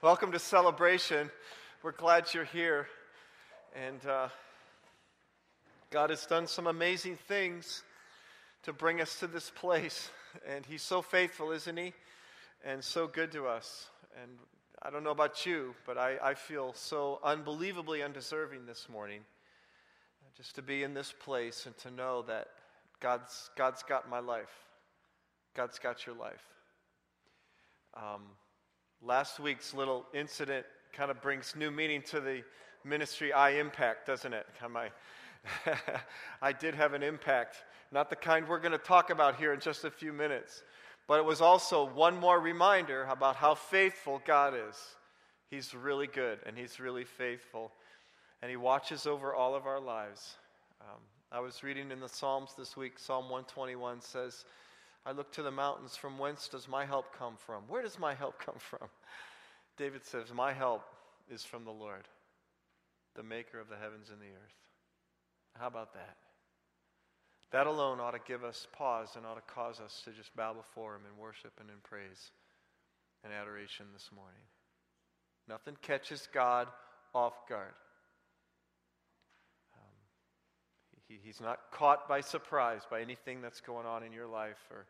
Welcome to Celebration. We're glad you're here. And uh, God has done some amazing things to bring us to this place. And He's so faithful, isn't He? And so good to us. And I don't know about you, but I, I feel so unbelievably undeserving this morning just to be in this place and to know that God's, God's got my life. God's got your life. Um, Last week's little incident kind of brings new meaning to the ministry I impact, doesn't it? I, I did have an impact, not the kind we're going to talk about here in just a few minutes, but it was also one more reminder about how faithful God is. He's really good and He's really faithful, and He watches over all of our lives. Um, I was reading in the Psalms this week, Psalm 121 says, I look to the mountains. From whence does my help come from? Where does my help come from? David says, My help is from the Lord, the maker of the heavens and the earth. How about that? That alone ought to give us pause and ought to cause us to just bow before Him in worship and in praise and adoration this morning. Nothing catches God off guard. Um, he, he's not caught by surprise by anything that's going on in your life or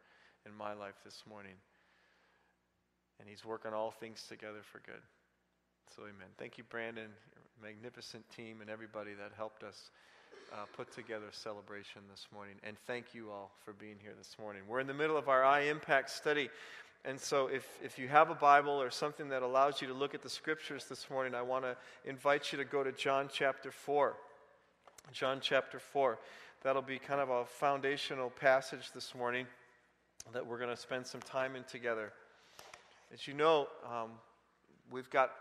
in my life this morning. And He's working all things together for good. So, amen. Thank you, Brandon, magnificent team, and everybody that helped us uh, put together a celebration this morning. And thank you all for being here this morning. We're in the middle of our I Impact study. And so, if, if you have a Bible or something that allows you to look at the scriptures this morning, I want to invite you to go to John chapter 4. John chapter 4. That'll be kind of a foundational passage this morning that we're going to spend some time in together. As you know, um, we've got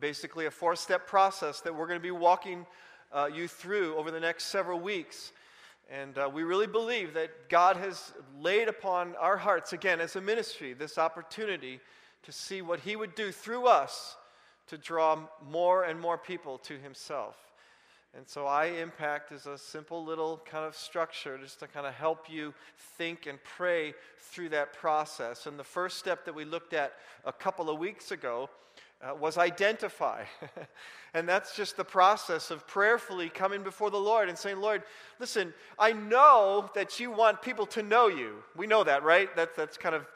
basically a four step process that we're going to be walking uh, you through over the next several weeks. And uh, we really believe that God has laid upon our hearts, again, as a ministry, this opportunity to see what He would do through us to draw more and more people to Himself. And so I Impact is a simple little kind of structure just to kind of help you think and pray through that process. And the first step that we looked at a couple of weeks ago uh, was identify. and that's just the process of prayerfully coming before the Lord and saying, Lord, listen, I know that you want people to know you. We know that, right? That, that's kind of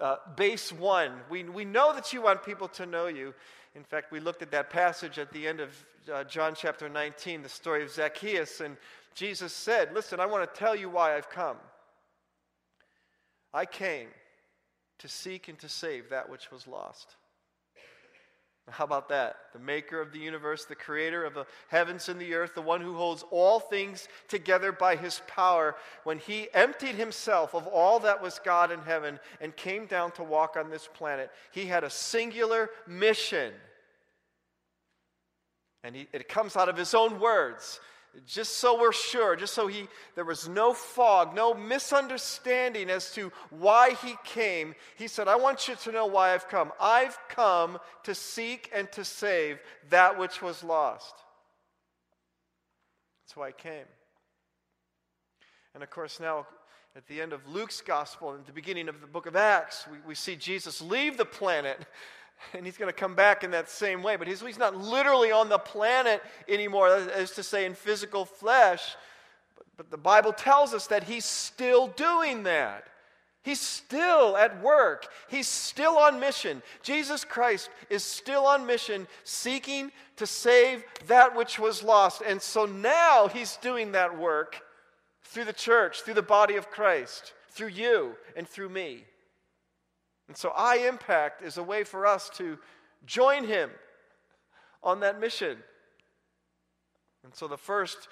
uh, base one. We, we know that you want people to know you. In fact, we looked at that passage at the end of uh, John chapter 19, the story of Zacchaeus, and Jesus said, Listen, I want to tell you why I've come. I came to seek and to save that which was lost. How about that? The maker of the universe, the creator of the heavens and the earth, the one who holds all things together by his power, when he emptied himself of all that was God in heaven and came down to walk on this planet, he had a singular mission and he, it comes out of his own words. Just so we're sure, just so he, there was no fog, no misunderstanding as to why he came, he said, I want you to know why I've come. I've come to seek and to save that which was lost. That's why I came. And of course, now at the end of Luke's gospel and the beginning of the book of Acts, we, we see Jesus leave the planet and he's going to come back in that same way. But he's, he's not literally on the planet anymore, as to say in physical flesh. But, but the Bible tells us that he's still doing that. He's still at work. He's still on mission. Jesus Christ is still on mission, seeking to save that which was lost. And so now he's doing that work through the church, through the body of Christ, through you, and through me. And so, I Impact is a way for us to join him on that mission. And so, the first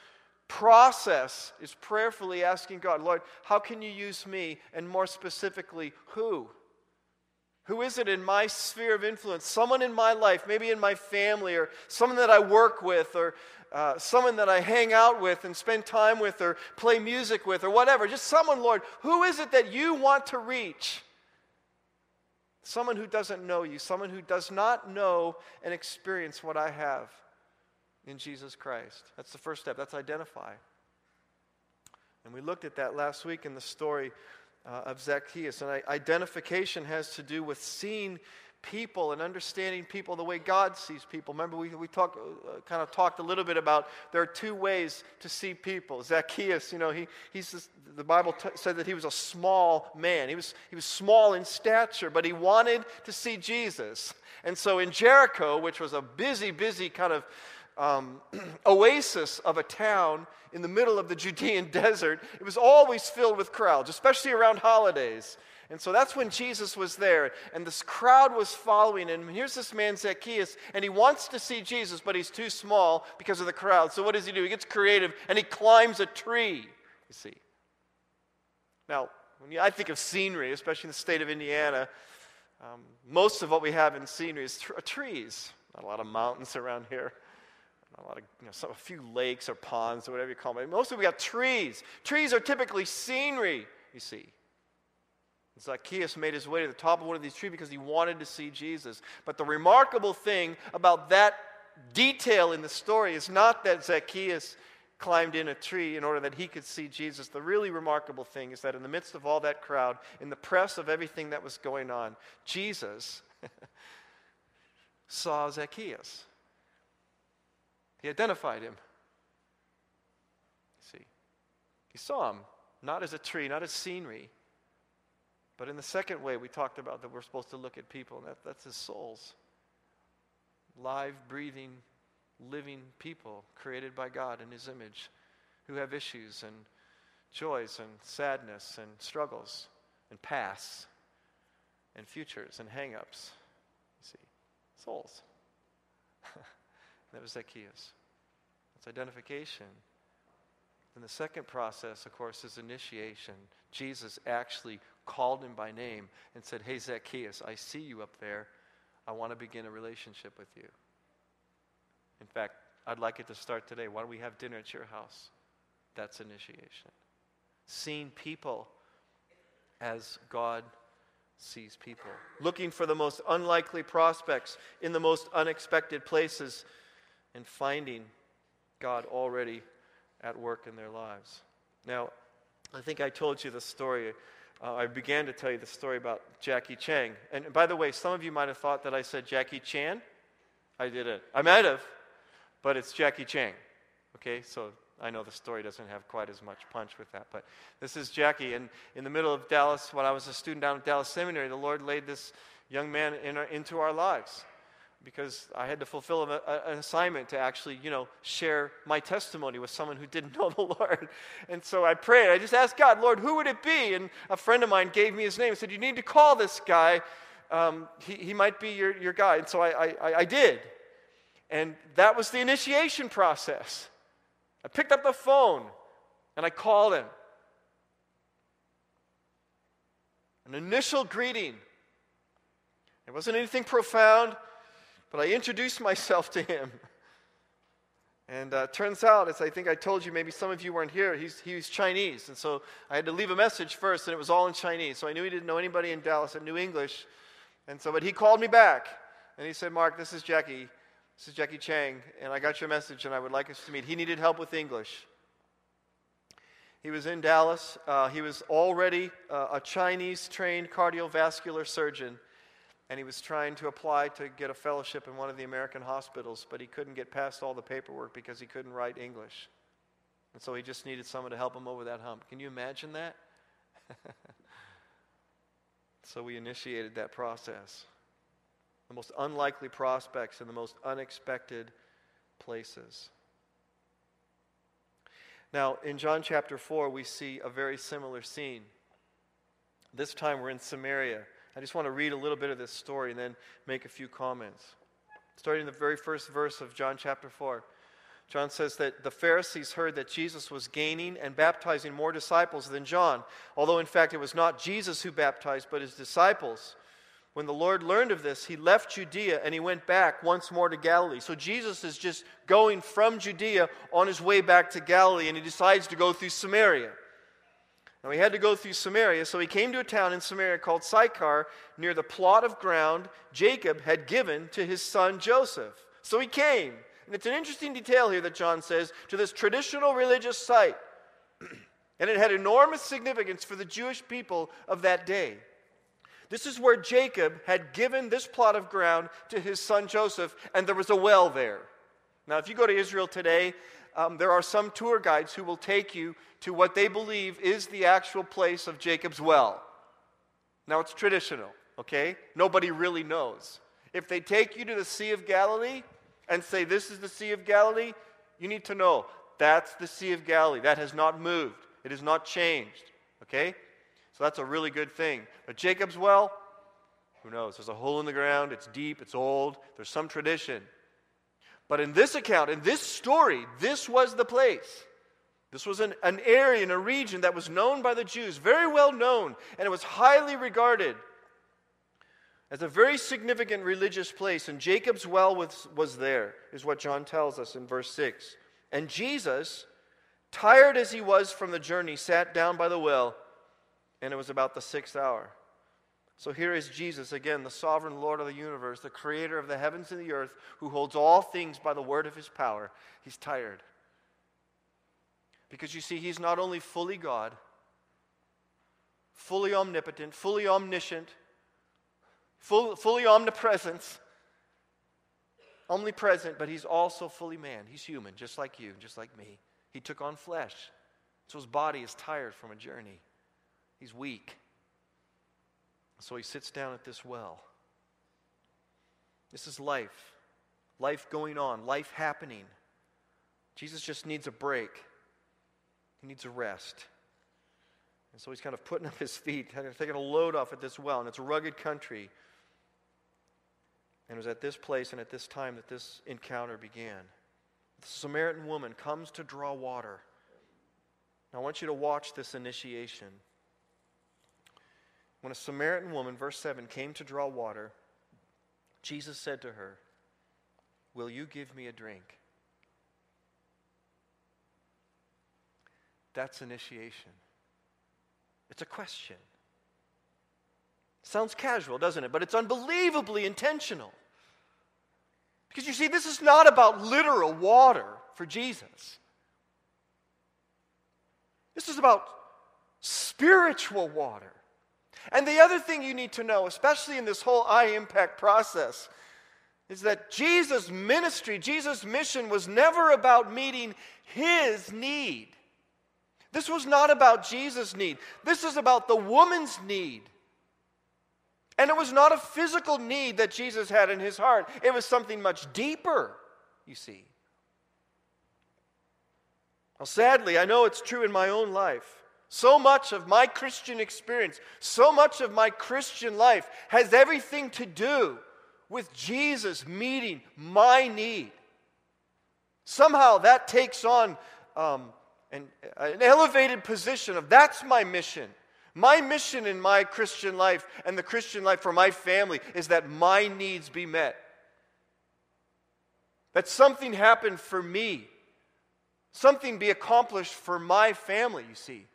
process is prayerfully asking God, Lord, how can you use me? And more specifically, who? Who is it in my sphere of influence? Someone in my life, maybe in my family, or someone that I work with, or uh, someone that I hang out with and spend time with, or play music with, or whatever. Just someone, Lord. Who is it that you want to reach? Someone who doesn't know you, someone who does not know and experience what I have in Jesus Christ. That's the first step. That's identify. And we looked at that last week in the story uh, of Zacchaeus. And I, identification has to do with seeing people and understanding people the way God sees people. Remember, we, we talk, uh, kind of talked a little bit about there are two ways to see people. Zacchaeus, you know, he, he's just, the Bible t- said that he was a small man. He was, he was small in stature, but he wanted to see Jesus. And so in Jericho, which was a busy, busy kind of um, oasis of a town in the middle of the Judean desert, it was always filled with crowds, especially around holidays. And so that's when Jesus was there, and this crowd was following him. And here's this man, Zacchaeus, and he wants to see Jesus, but he's too small because of the crowd. So what does he do? He gets creative and he climbs a tree, you see. Now, when I think of scenery, especially in the state of Indiana, um, most of what we have in scenery is trees. Not a lot of mountains around here. A lot of, you know, some, a few lakes or ponds or whatever you call them. Mostly we got trees. Trees are typically scenery, you see. Zacchaeus made his way to the top of one of these trees because he wanted to see Jesus. But the remarkable thing about that detail in the story is not that Zacchaeus climbed in a tree in order that he could see Jesus. The really remarkable thing is that in the midst of all that crowd, in the press of everything that was going on, Jesus saw Zacchaeus. He identified him. See, he saw him not as a tree, not as scenery, but in the second way, we talked about that we're supposed to look at people, and that, that's his souls. Live, breathing, living people created by God in his image who have issues and joys and sadness and struggles and pasts and futures and hang ups. You see, souls. that was Zacchaeus. It's identification. And the second process, of course, is initiation. Jesus actually called him by name and said, Hey, Zacchaeus, I see you up there. I want to begin a relationship with you. In fact, I'd like it to start today. Why don't we have dinner at your house? That's initiation. Seeing people as God sees people, looking for the most unlikely prospects in the most unexpected places, and finding God already at work in their lives. Now, I think I told you the story uh, I began to tell you the story about Jackie Chang. And by the way, some of you might have thought that I said Jackie Chan. I didn't. I might have, but it's Jackie Chang. Okay, so I know the story doesn't have quite as much punch with that, but this is Jackie. And in the middle of Dallas, when I was a student down at Dallas Seminary, the Lord laid this young man in our, into our lives because I had to fulfill a, a, an assignment to actually, you know, share my testimony with someone who didn't know the Lord. And so I prayed. I just asked God, Lord, who would it be? And a friend of mine gave me his name and said, You need to call this guy. Um, he, he might be your, your guy. And so I, I, I did. And that was the initiation process. I picked up the phone and I called him. An initial greeting. It wasn't anything profound. But I introduced myself to him. And uh, turns out, as I think I told you, maybe some of you weren't here, he's, he's Chinese. And so I had to leave a message first, and it was all in Chinese. So I knew he didn't know anybody in Dallas that knew English. And so, but he called me back, and he said, Mark, this is Jackie. This is Jackie Chang, and I got your message, and I would like us to meet. He needed help with English. He was in Dallas. Uh, he was already uh, a Chinese trained cardiovascular surgeon and he was trying to apply to get a fellowship in one of the American hospitals, but he couldn't get past all the paperwork because he couldn't write English. And so he just needed someone to help him over that hump. Can you imagine that? so we initiated that process. The most unlikely prospects in the most unexpected places. Now, in John chapter 4, we see a very similar scene. This time we're in Samaria. I just want to read a little bit of this story and then make a few comments. Starting in the very first verse of John chapter 4. John says that the Pharisees heard that Jesus was gaining and baptizing more disciples than John, although in fact it was not Jesus who baptized, but his disciples. When the Lord learned of this, he left Judea and he went back once more to Galilee. So Jesus is just going from Judea on his way back to Galilee, and he decides to go through Samaria. Now he had to go through Samaria, so he came to a town in Samaria called Sychar, near the plot of ground Jacob had given to his son Joseph. So he came. And it's an interesting detail here that John says to this traditional religious site. and it had enormous significance for the Jewish people of that day. This is where Jacob had given this plot of ground to his son Joseph, and there was a well there. Now, if you go to Israel today, um, there are some tour guides who will take you to what they believe is the actual place of Jacob's well. Now, it's traditional, okay? Nobody really knows. If they take you to the Sea of Galilee and say, This is the Sea of Galilee, you need to know that's the Sea of Galilee. That has not moved, it has not changed, okay? So that's a really good thing. But Jacob's well, who knows? There's a hole in the ground, it's deep, it's old, there's some tradition. But in this account, in this story, this was the place. This was an, an area, in a region that was known by the Jews, very well known, and it was highly regarded as a very significant religious place. And Jacob's well was, was there, is what John tells us in verse 6. And Jesus, tired as he was from the journey, sat down by the well, and it was about the sixth hour. So here is Jesus, again, the sovereign Lord of the universe, the creator of the heavens and the earth, who holds all things by the word of his power. He's tired. Because you see, he's not only fully God, fully omnipotent, fully omniscient, full, fully omnipresent, omnipresent, but he's also fully man. He's human, just like you, just like me. He took on flesh. So his body is tired from a journey. He's weak. So he sits down at this well. This is life. Life going on, life happening. Jesus just needs a break. He needs a rest. And so he's kind of putting up his feet, taking a load off at this well. And it's a rugged country. And it was at this place and at this time that this encounter began. The Samaritan woman comes to draw water. Now, I want you to watch this initiation. When a Samaritan woman, verse 7, came to draw water, Jesus said to her, Will you give me a drink? That's initiation. It's a question. Sounds casual, doesn't it? But it's unbelievably intentional. Because you see, this is not about literal water for Jesus. This is about spiritual water. And the other thing you need to know, especially in this whole I impact process, is that Jesus' ministry, Jesus' mission was never about meeting his need. This was not about Jesus' need. This is about the woman's need. And it was not a physical need that Jesus had in his heart, it was something much deeper, you see. Well, sadly, I know it's true in my own life. So much of my Christian experience, so much of my Christian life has everything to do with Jesus meeting my need. Somehow that takes on um, an, an elevated position of that's my mission. My mission in my Christian life and the Christian life for my family is that my needs be met. That something happen for me, something be accomplished for my family, you see.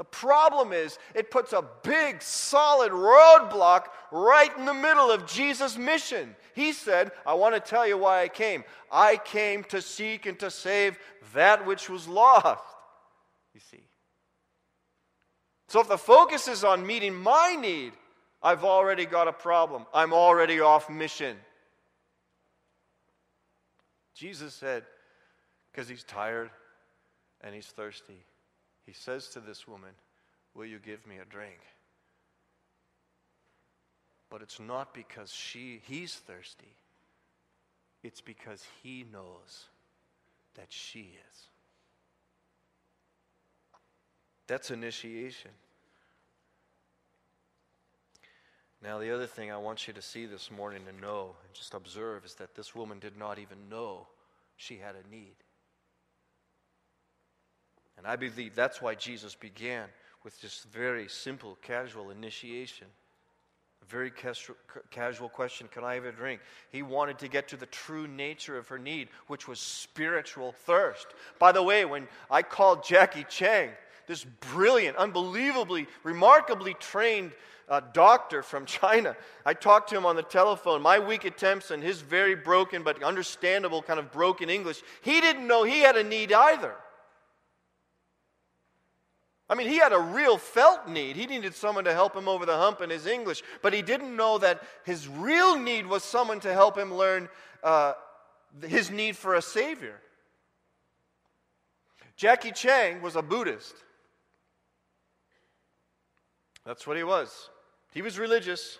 The problem is, it puts a big, solid roadblock right in the middle of Jesus' mission. He said, I want to tell you why I came. I came to seek and to save that which was lost. You see. So if the focus is on meeting my need, I've already got a problem. I'm already off mission. Jesus said, because he's tired and he's thirsty. He says to this woman, Will you give me a drink? But it's not because she, he's thirsty. It's because he knows that she is. That's initiation. Now, the other thing I want you to see this morning and know and just observe is that this woman did not even know she had a need. And I believe that's why Jesus began with this very simple, casual initiation. A very casual question Can I have a drink? He wanted to get to the true nature of her need, which was spiritual thirst. By the way, when I called Jackie Chang, this brilliant, unbelievably, remarkably trained uh, doctor from China. I talked to him on the telephone. My weak attempts and his very broken but understandable kind of broken English, he didn't know he had a need either. I mean, he had a real felt need. He needed someone to help him over the hump in his English, but he didn't know that his real need was someone to help him learn uh, his need for a Savior. Jackie Chang was a Buddhist. That's what he was. He was religious.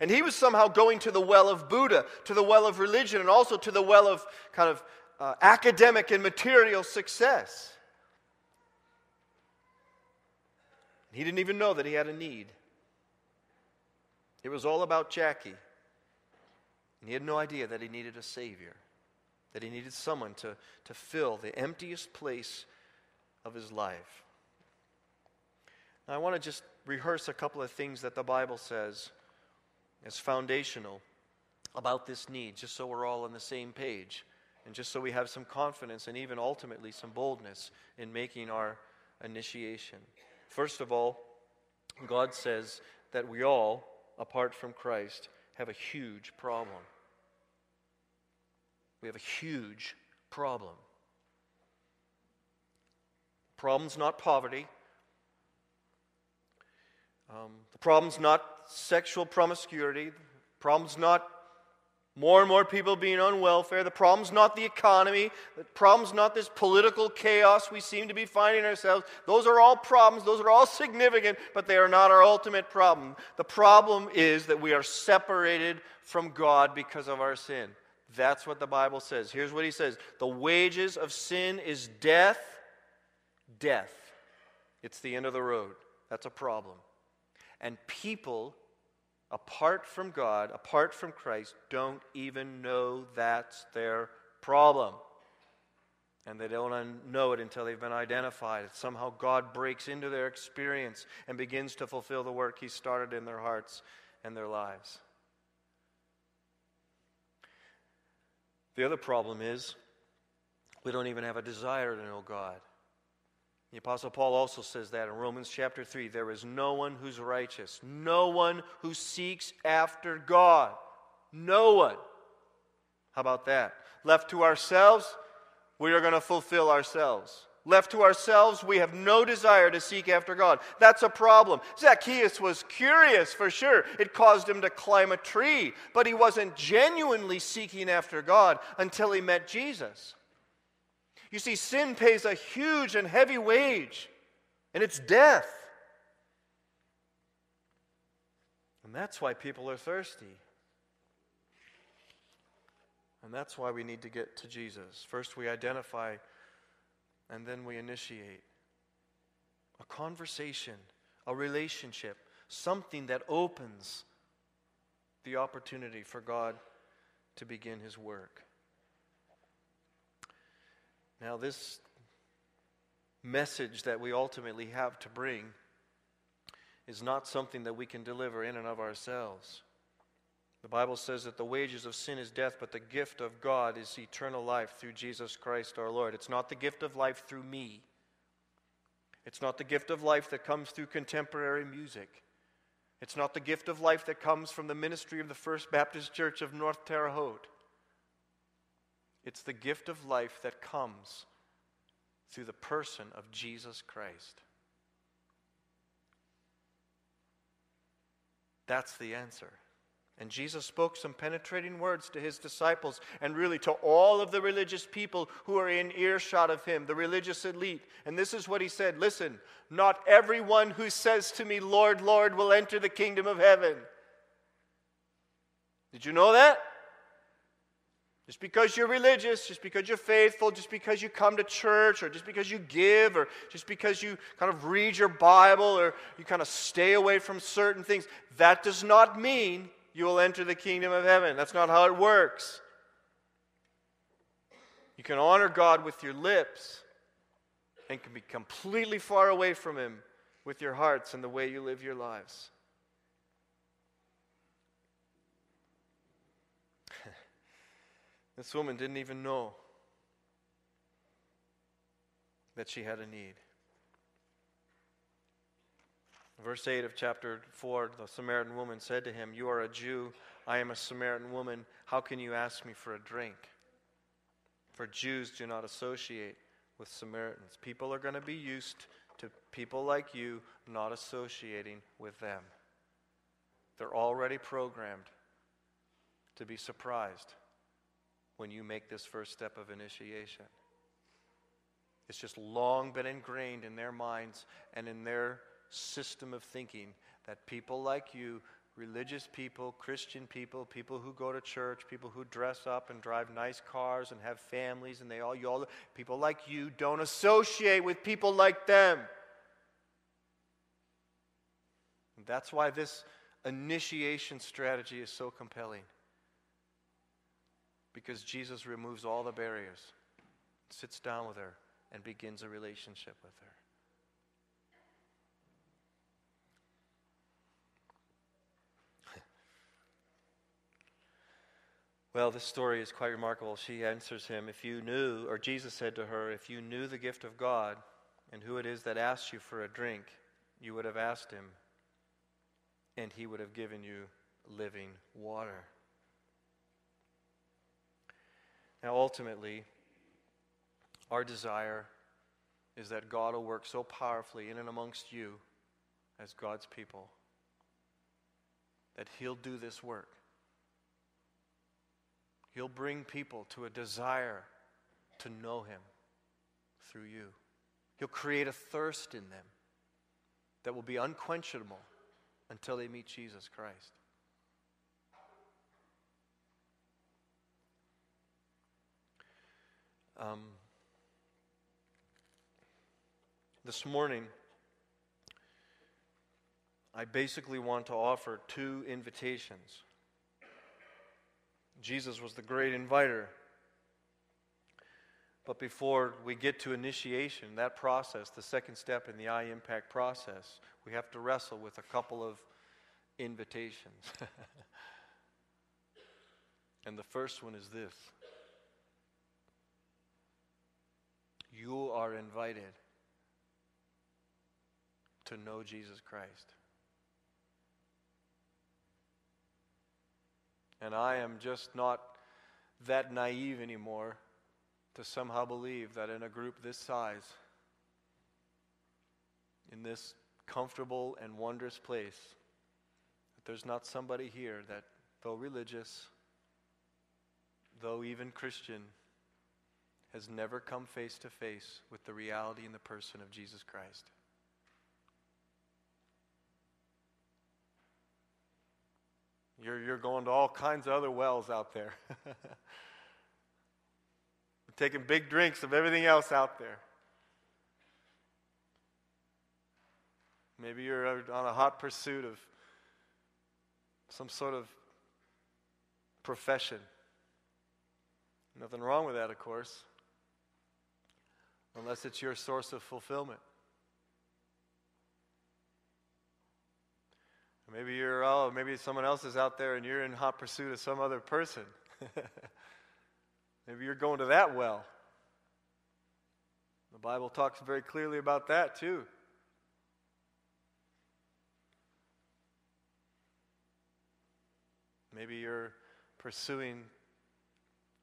And he was somehow going to the well of Buddha, to the well of religion, and also to the well of kind of uh, academic and material success. He didn't even know that he had a need. It was all about Jackie. And he had no idea that he needed a Savior, that he needed someone to, to fill the emptiest place of his life. Now, I want to just rehearse a couple of things that the Bible says as foundational about this need, just so we're all on the same page, and just so we have some confidence and even ultimately some boldness in making our initiation. First of all, God says that we all, apart from Christ, have a huge problem. We have a huge problem. Problem's not poverty. Um, the problem's not sexual promiscuity. The problem's not more and more people being on welfare. The problem's not the economy. The problem's not this political chaos we seem to be finding ourselves. Those are all problems. Those are all significant, but they are not our ultimate problem. The problem is that we are separated from God because of our sin. That's what the Bible says. Here's what he says The wages of sin is death. Death. It's the end of the road. That's a problem. And people apart from God, apart from Christ, don't even know that's their problem. And they don't know it until they've been identified. Somehow God breaks into their experience and begins to fulfill the work He started in their hearts and their lives. The other problem is we don't even have a desire to know God. The Apostle Paul also says that in Romans chapter 3 there is no one who's righteous, no one who seeks after God. No one. How about that? Left to ourselves, we are going to fulfill ourselves. Left to ourselves, we have no desire to seek after God. That's a problem. Zacchaeus was curious for sure. It caused him to climb a tree, but he wasn't genuinely seeking after God until he met Jesus. You see, sin pays a huge and heavy wage, and it's death. And that's why people are thirsty. And that's why we need to get to Jesus. First, we identify, and then we initiate a conversation, a relationship, something that opens the opportunity for God to begin His work. Now, this message that we ultimately have to bring is not something that we can deliver in and of ourselves. The Bible says that the wages of sin is death, but the gift of God is eternal life through Jesus Christ our Lord. It's not the gift of life through me. It's not the gift of life that comes through contemporary music. It's not the gift of life that comes from the ministry of the First Baptist Church of North Terre Haute. It's the gift of life that comes through the person of Jesus Christ. That's the answer. And Jesus spoke some penetrating words to his disciples and really to all of the religious people who are in earshot of him, the religious elite. And this is what he said Listen, not everyone who says to me, Lord, Lord, will enter the kingdom of heaven. Did you know that? Just because you're religious, just because you're faithful, just because you come to church, or just because you give, or just because you kind of read your Bible, or you kind of stay away from certain things, that does not mean you will enter the kingdom of heaven. That's not how it works. You can honor God with your lips and can be completely far away from Him with your hearts and the way you live your lives. This woman didn't even know that she had a need. Verse 8 of chapter 4 the Samaritan woman said to him, You are a Jew, I am a Samaritan woman. How can you ask me for a drink? For Jews do not associate with Samaritans. People are going to be used to people like you not associating with them. They're already programmed to be surprised when you make this first step of initiation. It's just long been ingrained in their minds and in their system of thinking that people like you, religious people, Christian people, people who go to church, people who dress up and drive nice cars and have families and they all you all people like you don't associate with people like them. And that's why this initiation strategy is so compelling. Because Jesus removes all the barriers, sits down with her, and begins a relationship with her. Well, this story is quite remarkable. She answers him, If you knew, or Jesus said to her, If you knew the gift of God and who it is that asks you for a drink, you would have asked him, and he would have given you living water. Now, ultimately, our desire is that God will work so powerfully in and amongst you as God's people that He'll do this work. He'll bring people to a desire to know Him through you. He'll create a thirst in them that will be unquenchable until they meet Jesus Christ. Um, this morning, I basically want to offer two invitations. Jesus was the great inviter. But before we get to initiation, that process, the second step in the I impact process, we have to wrestle with a couple of invitations. and the first one is this You are invited to know Jesus Christ. And I am just not that naive anymore to somehow believe that in a group this size, in this comfortable and wondrous place, that there's not somebody here that, though religious, though even Christian, has never come face to face with the reality and the person of Jesus Christ. You're, you're going to all kinds of other wells out there. taking big drinks of everything else out there. Maybe you're on a hot pursuit of some sort of profession. Nothing wrong with that, of course, unless it's your source of fulfillment. Maybe you're, oh, maybe someone else is out there and you're in hot pursuit of some other person. maybe you're going to that well. The Bible talks very clearly about that too. Maybe you're pursuing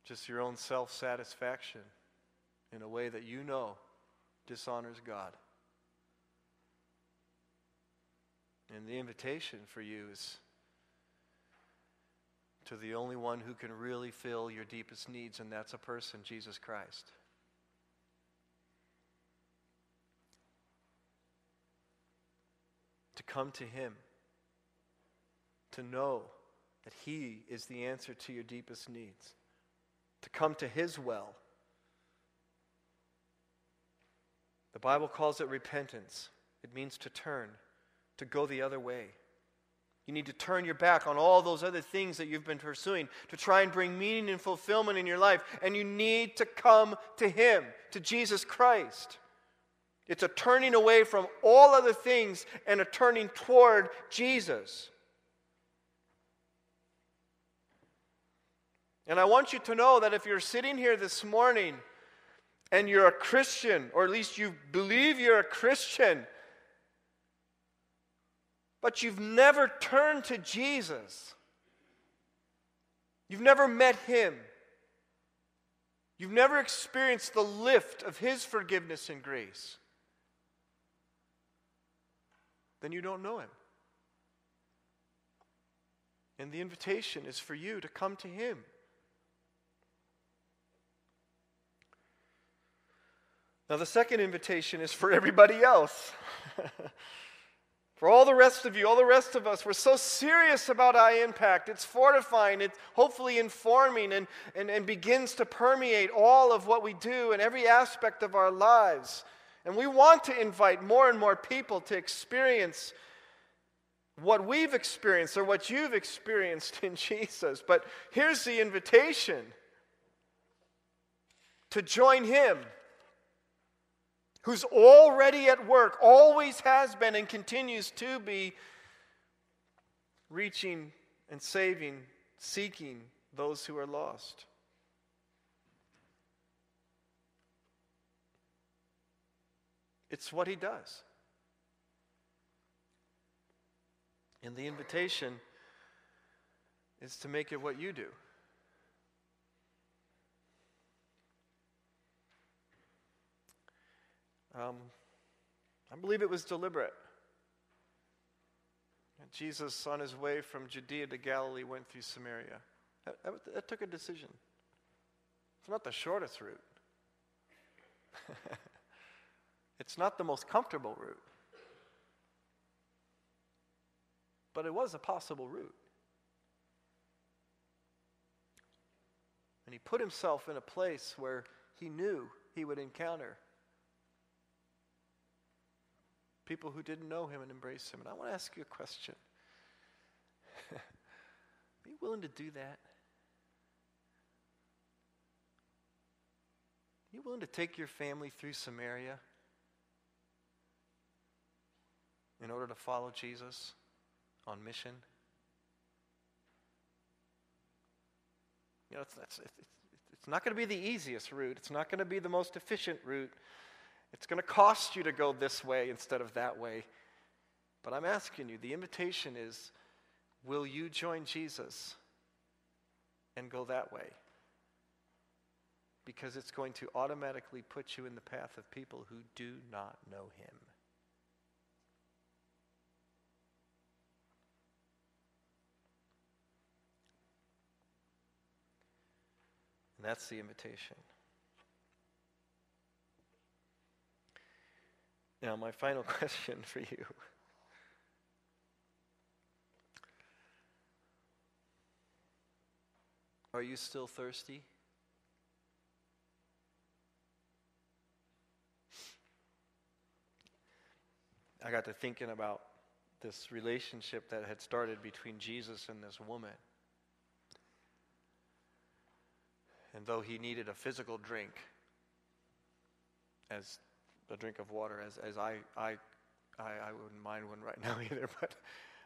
just your own self satisfaction in a way that you know dishonors God. And the invitation for you is to the only one who can really fill your deepest needs, and that's a person, Jesus Christ. To come to Him, to know that He is the answer to your deepest needs, to come to His well. The Bible calls it repentance, it means to turn to go the other way. You need to turn your back on all those other things that you've been pursuing to try and bring meaning and fulfillment in your life. And you need to come to Him, to Jesus Christ. It's a turning away from all other things and a turning toward Jesus. And I want you to know that if you're sitting here this morning and you're a Christian, or at least you believe you're a Christian, but you've never turned to Jesus. You've never met Him. You've never experienced the lift of His forgiveness and grace. then you don't know Him. And the invitation is for you to come to Him. Now, the second invitation is for everybody else. For all the rest of you, all the rest of us, we're so serious about I impact. It's fortifying, it's hopefully informing, and, and, and begins to permeate all of what we do in every aspect of our lives. And we want to invite more and more people to experience what we've experienced or what you've experienced in Jesus. But here's the invitation to join Him who's already at work, always has been, and continues to be reaching and saving, seeking those who are lost. It's what he does. And the invitation is to make it what you do. Um, I believe it was deliberate. Jesus, on his way from Judea to Galilee, went through Samaria. That, that, that took a decision. It's not the shortest route, it's not the most comfortable route, but it was a possible route. And he put himself in a place where he knew he would encounter people who didn't know him and embrace him. And I want to ask you a question Are you willing to do that? Are you willing to take your family through Samaria in order to follow Jesus on mission? You know, it's, it's, it's, it's not going to be the easiest route. It's not going to be the most efficient route. It's going to cost you to go this way instead of that way. But I'm asking you the invitation is will you join Jesus and go that way? Because it's going to automatically put you in the path of people who do not know him. And that's the invitation. Now, my final question for you. Are you still thirsty? I got to thinking about this relationship that had started between Jesus and this woman. And though he needed a physical drink, as a drink of water as, as I, I, I, I wouldn't mind one right now either, but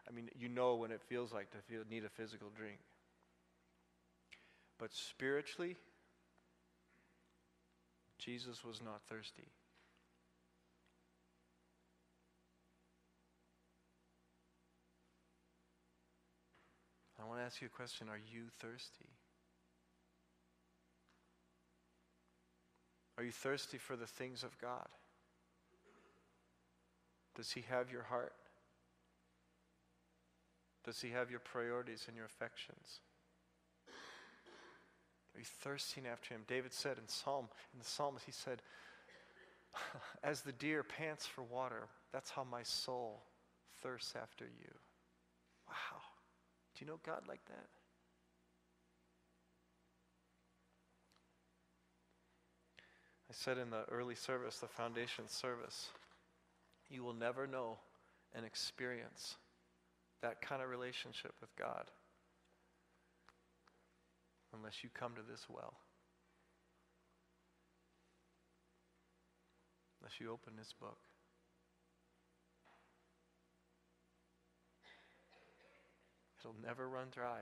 I mean, you know when it feels like to feel, need a physical drink. But spiritually, Jesus was not thirsty. I want to ask you a question Are you thirsty? Are you thirsty for the things of God? Does He have your heart? Does He have your priorities and your affections? Are you thirsting after Him? David said in Psalm, in the Psalms, he said, As the deer pants for water, that's how my soul thirsts after you. Wow. Do you know God like that? I said in the early service, the foundation service, you will never know and experience that kind of relationship with God unless you come to this well. Unless you open this book. It'll never run dry.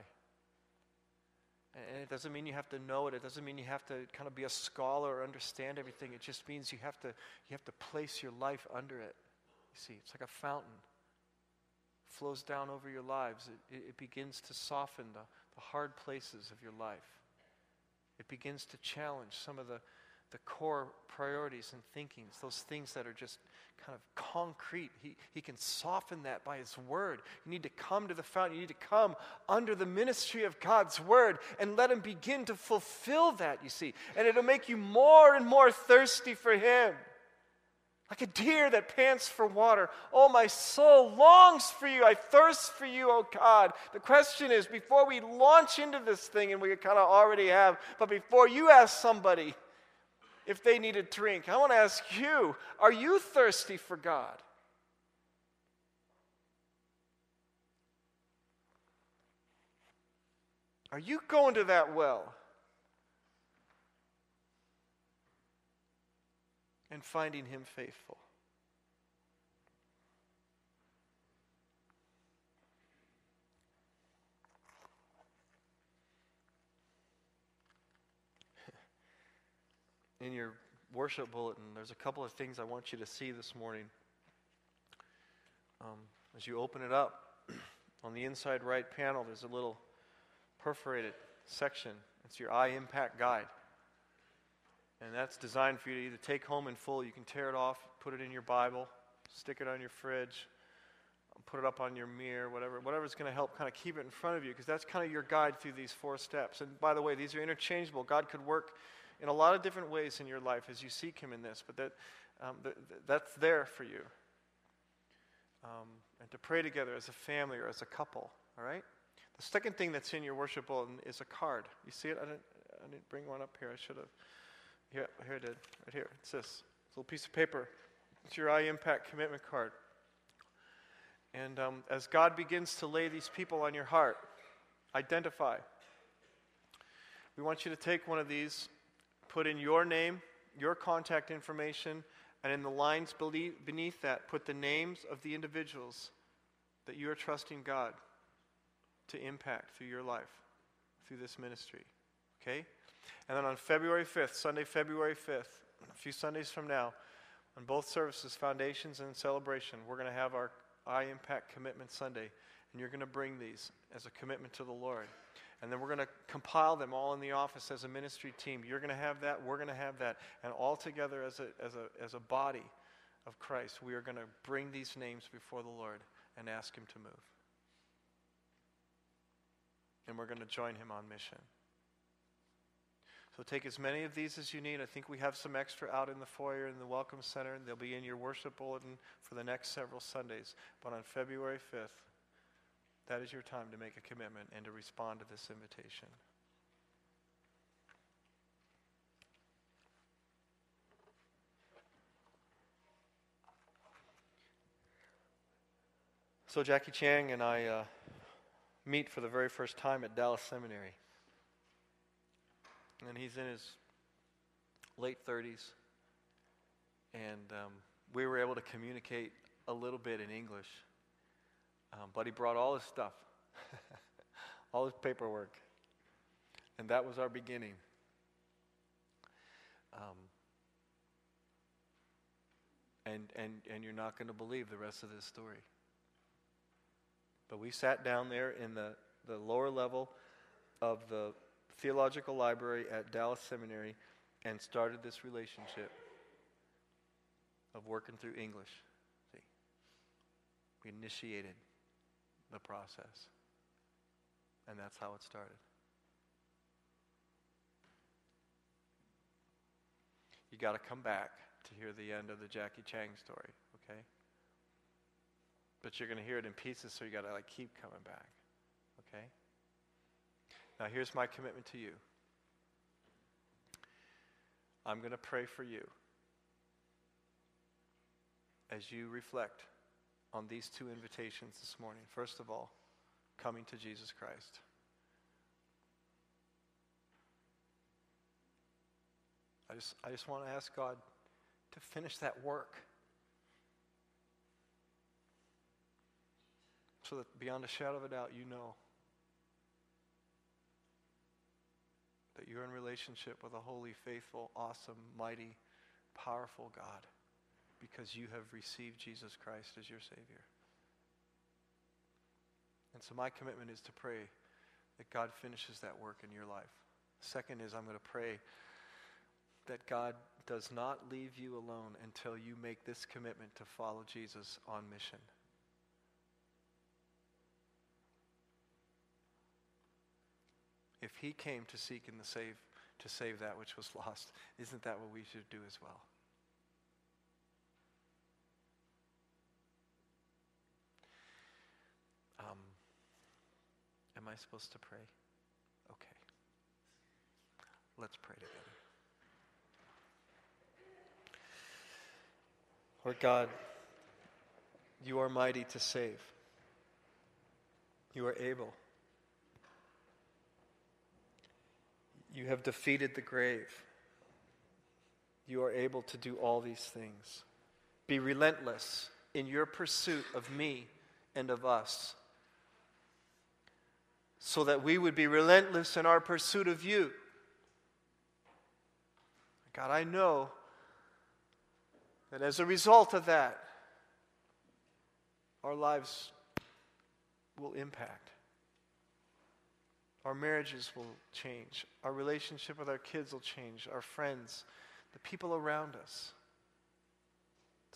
And it doesn't mean you have to know it. It doesn't mean you have to kind of be a scholar or understand everything. It just means you have to, you have to place your life under it. You see, it's like a fountain. Flows down over your lives. It, it, begins to soften the, the hard places of your life. It begins to challenge some of the, the core priorities and thinkings, those things that are just kind of concrete. He, he can soften that by His Word. You need to come to the fountain. You need to come under the ministry of God's Word and let Him begin to fulfill that, you see. And it'll make you more and more thirsty for Him. Like a deer that pants for water. Oh, my soul longs for you. I thirst for you, oh God. The question is before we launch into this thing, and we kind of already have, but before you ask somebody, if they need a drink. I want to ask you are you thirsty for God? Are you going to that well? And finding Him faithful? in your worship bulletin, there's a couple of things I want you to see this morning. Um, as you open it up, on the inside right panel, there's a little perforated section. It's your I Impact guide. And that's designed for you to either take home in full, you can tear it off, put it in your Bible, stick it on your fridge, put it up on your mirror, whatever, whatever's going to help kind of keep it in front of you, because that's kind of your guide through these four steps. And by the way, these are interchangeable. God could work in a lot of different ways in your life as you seek Him in this, but that, um, th- th- that's there for you. Um, and to pray together as a family or as a couple, all right? The second thing that's in your worship bulletin is a card. You see it? I didn't, I didn't bring one up here. I should have. Here, here I did. Right here. It's this. Little piece of paper. It's your I Impact commitment card. And um, as God begins to lay these people on your heart, identify. We want you to take one of these put in your name, your contact information, and in the lines beneath that, put the names of the individuals that you are trusting God to impact through your life, through this ministry. Okay? And then on February 5th, Sunday, February 5th, a few Sundays from now, on both services, Foundations and Celebration, we're going to have our I Impact Commitment Sunday. And you're going to bring these as a commitment to the Lord. And then we're going to compile them all in the office as a ministry team. You're going to have that, we're going to have that. And all together as a, as a, as a body of Christ, we are going to bring these names before the Lord and ask Him to move. And we're going to join Him on mission. So take as many of these as you need. I think we have some extra out in the foyer in the Welcome Center, and they'll be in your worship bulletin for the next several Sundays. But on February 5th, that is your time to make a commitment and to respond to this invitation. So, Jackie Chang and I uh, meet for the very first time at Dallas Seminary. And he's in his late 30s. And um, we were able to communicate a little bit in English. Um, but he brought all his stuff, all his paperwork. And that was our beginning. Um, and, and, and you're not going to believe the rest of this story. But we sat down there in the, the lower level of the theological library at Dallas Seminary and started this relationship of working through English. See, we initiated the process. And that's how it started. You got to come back to hear the end of the Jackie Chang story, okay? But you're going to hear it in pieces, so you got to like keep coming back? Now here's my commitment to you. I'm going to pray for you as you reflect on these two invitations this morning. First of all, coming to Jesus Christ. I just, I just want to ask God to finish that work. So that beyond a shadow of a doubt, you know you're in relationship with a holy, faithful, awesome, mighty, powerful God because you have received Jesus Christ as your Savior. And so my commitment is to pray that God finishes that work in your life. Second is I'm going to pray that God does not leave you alone until you make this commitment to follow Jesus on mission. He came to seek and to save, to save that which was lost, isn't that what we should do as well? Um, am I supposed to pray? Okay. Let's pray together. Lord God, you are mighty to save. You are able. You have defeated the grave. You are able to do all these things. Be relentless in your pursuit of me and of us, so that we would be relentless in our pursuit of you. God, I know that as a result of that, our lives will impact. Our marriages will change. Our relationship with our kids will change. Our friends, the people around us.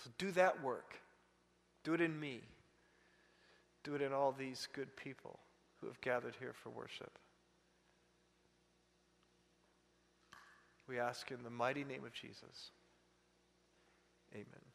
So do that work. Do it in me. Do it in all these good people who have gathered here for worship. We ask in the mighty name of Jesus. Amen.